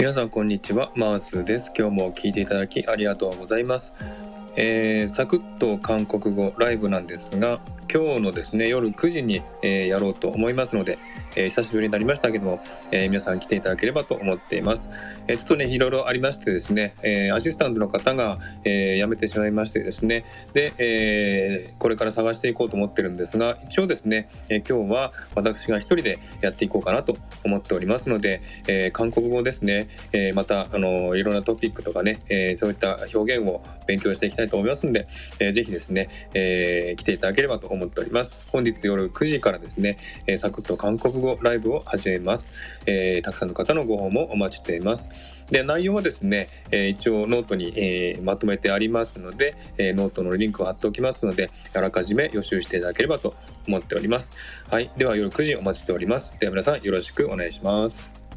皆さんこんにちは。マースです。今日も聞いていただきありがとうございます。えー、サクッと韓国語ライブなんですが今日のですね夜9時に、えー、やろうと思いますので、えー、久しぶりになりましたけども、え皆さん来ていただければと思っています、えちょっとねいろいろありましてですね、えアシスタントの方が、え辞めてしまいましてですねで、えこれから探していこうと思ってるんですが一応ですね、え今日は私が一人でやっていこうかなと思っておりますので、え韓国語ですね、えまたあのいろんなトピックとかね、えそういった表現を勉強していきたいと思いますので、えー、ぜひですね、えー、来ていただければと思思っております。本日夜9時からですね、えー、サクッと韓国語ライブを始めます。えー、たくさんの方のご訪問お待ちしています。で、内容はですね、えー、一応ノートに、えー、まとめてありますので、えー、ノートのリンクを貼っておきますので、あらかじめ予習していただければと思っております。はい。では夜9時お待ちしております。では皆さんよろしくお願いします。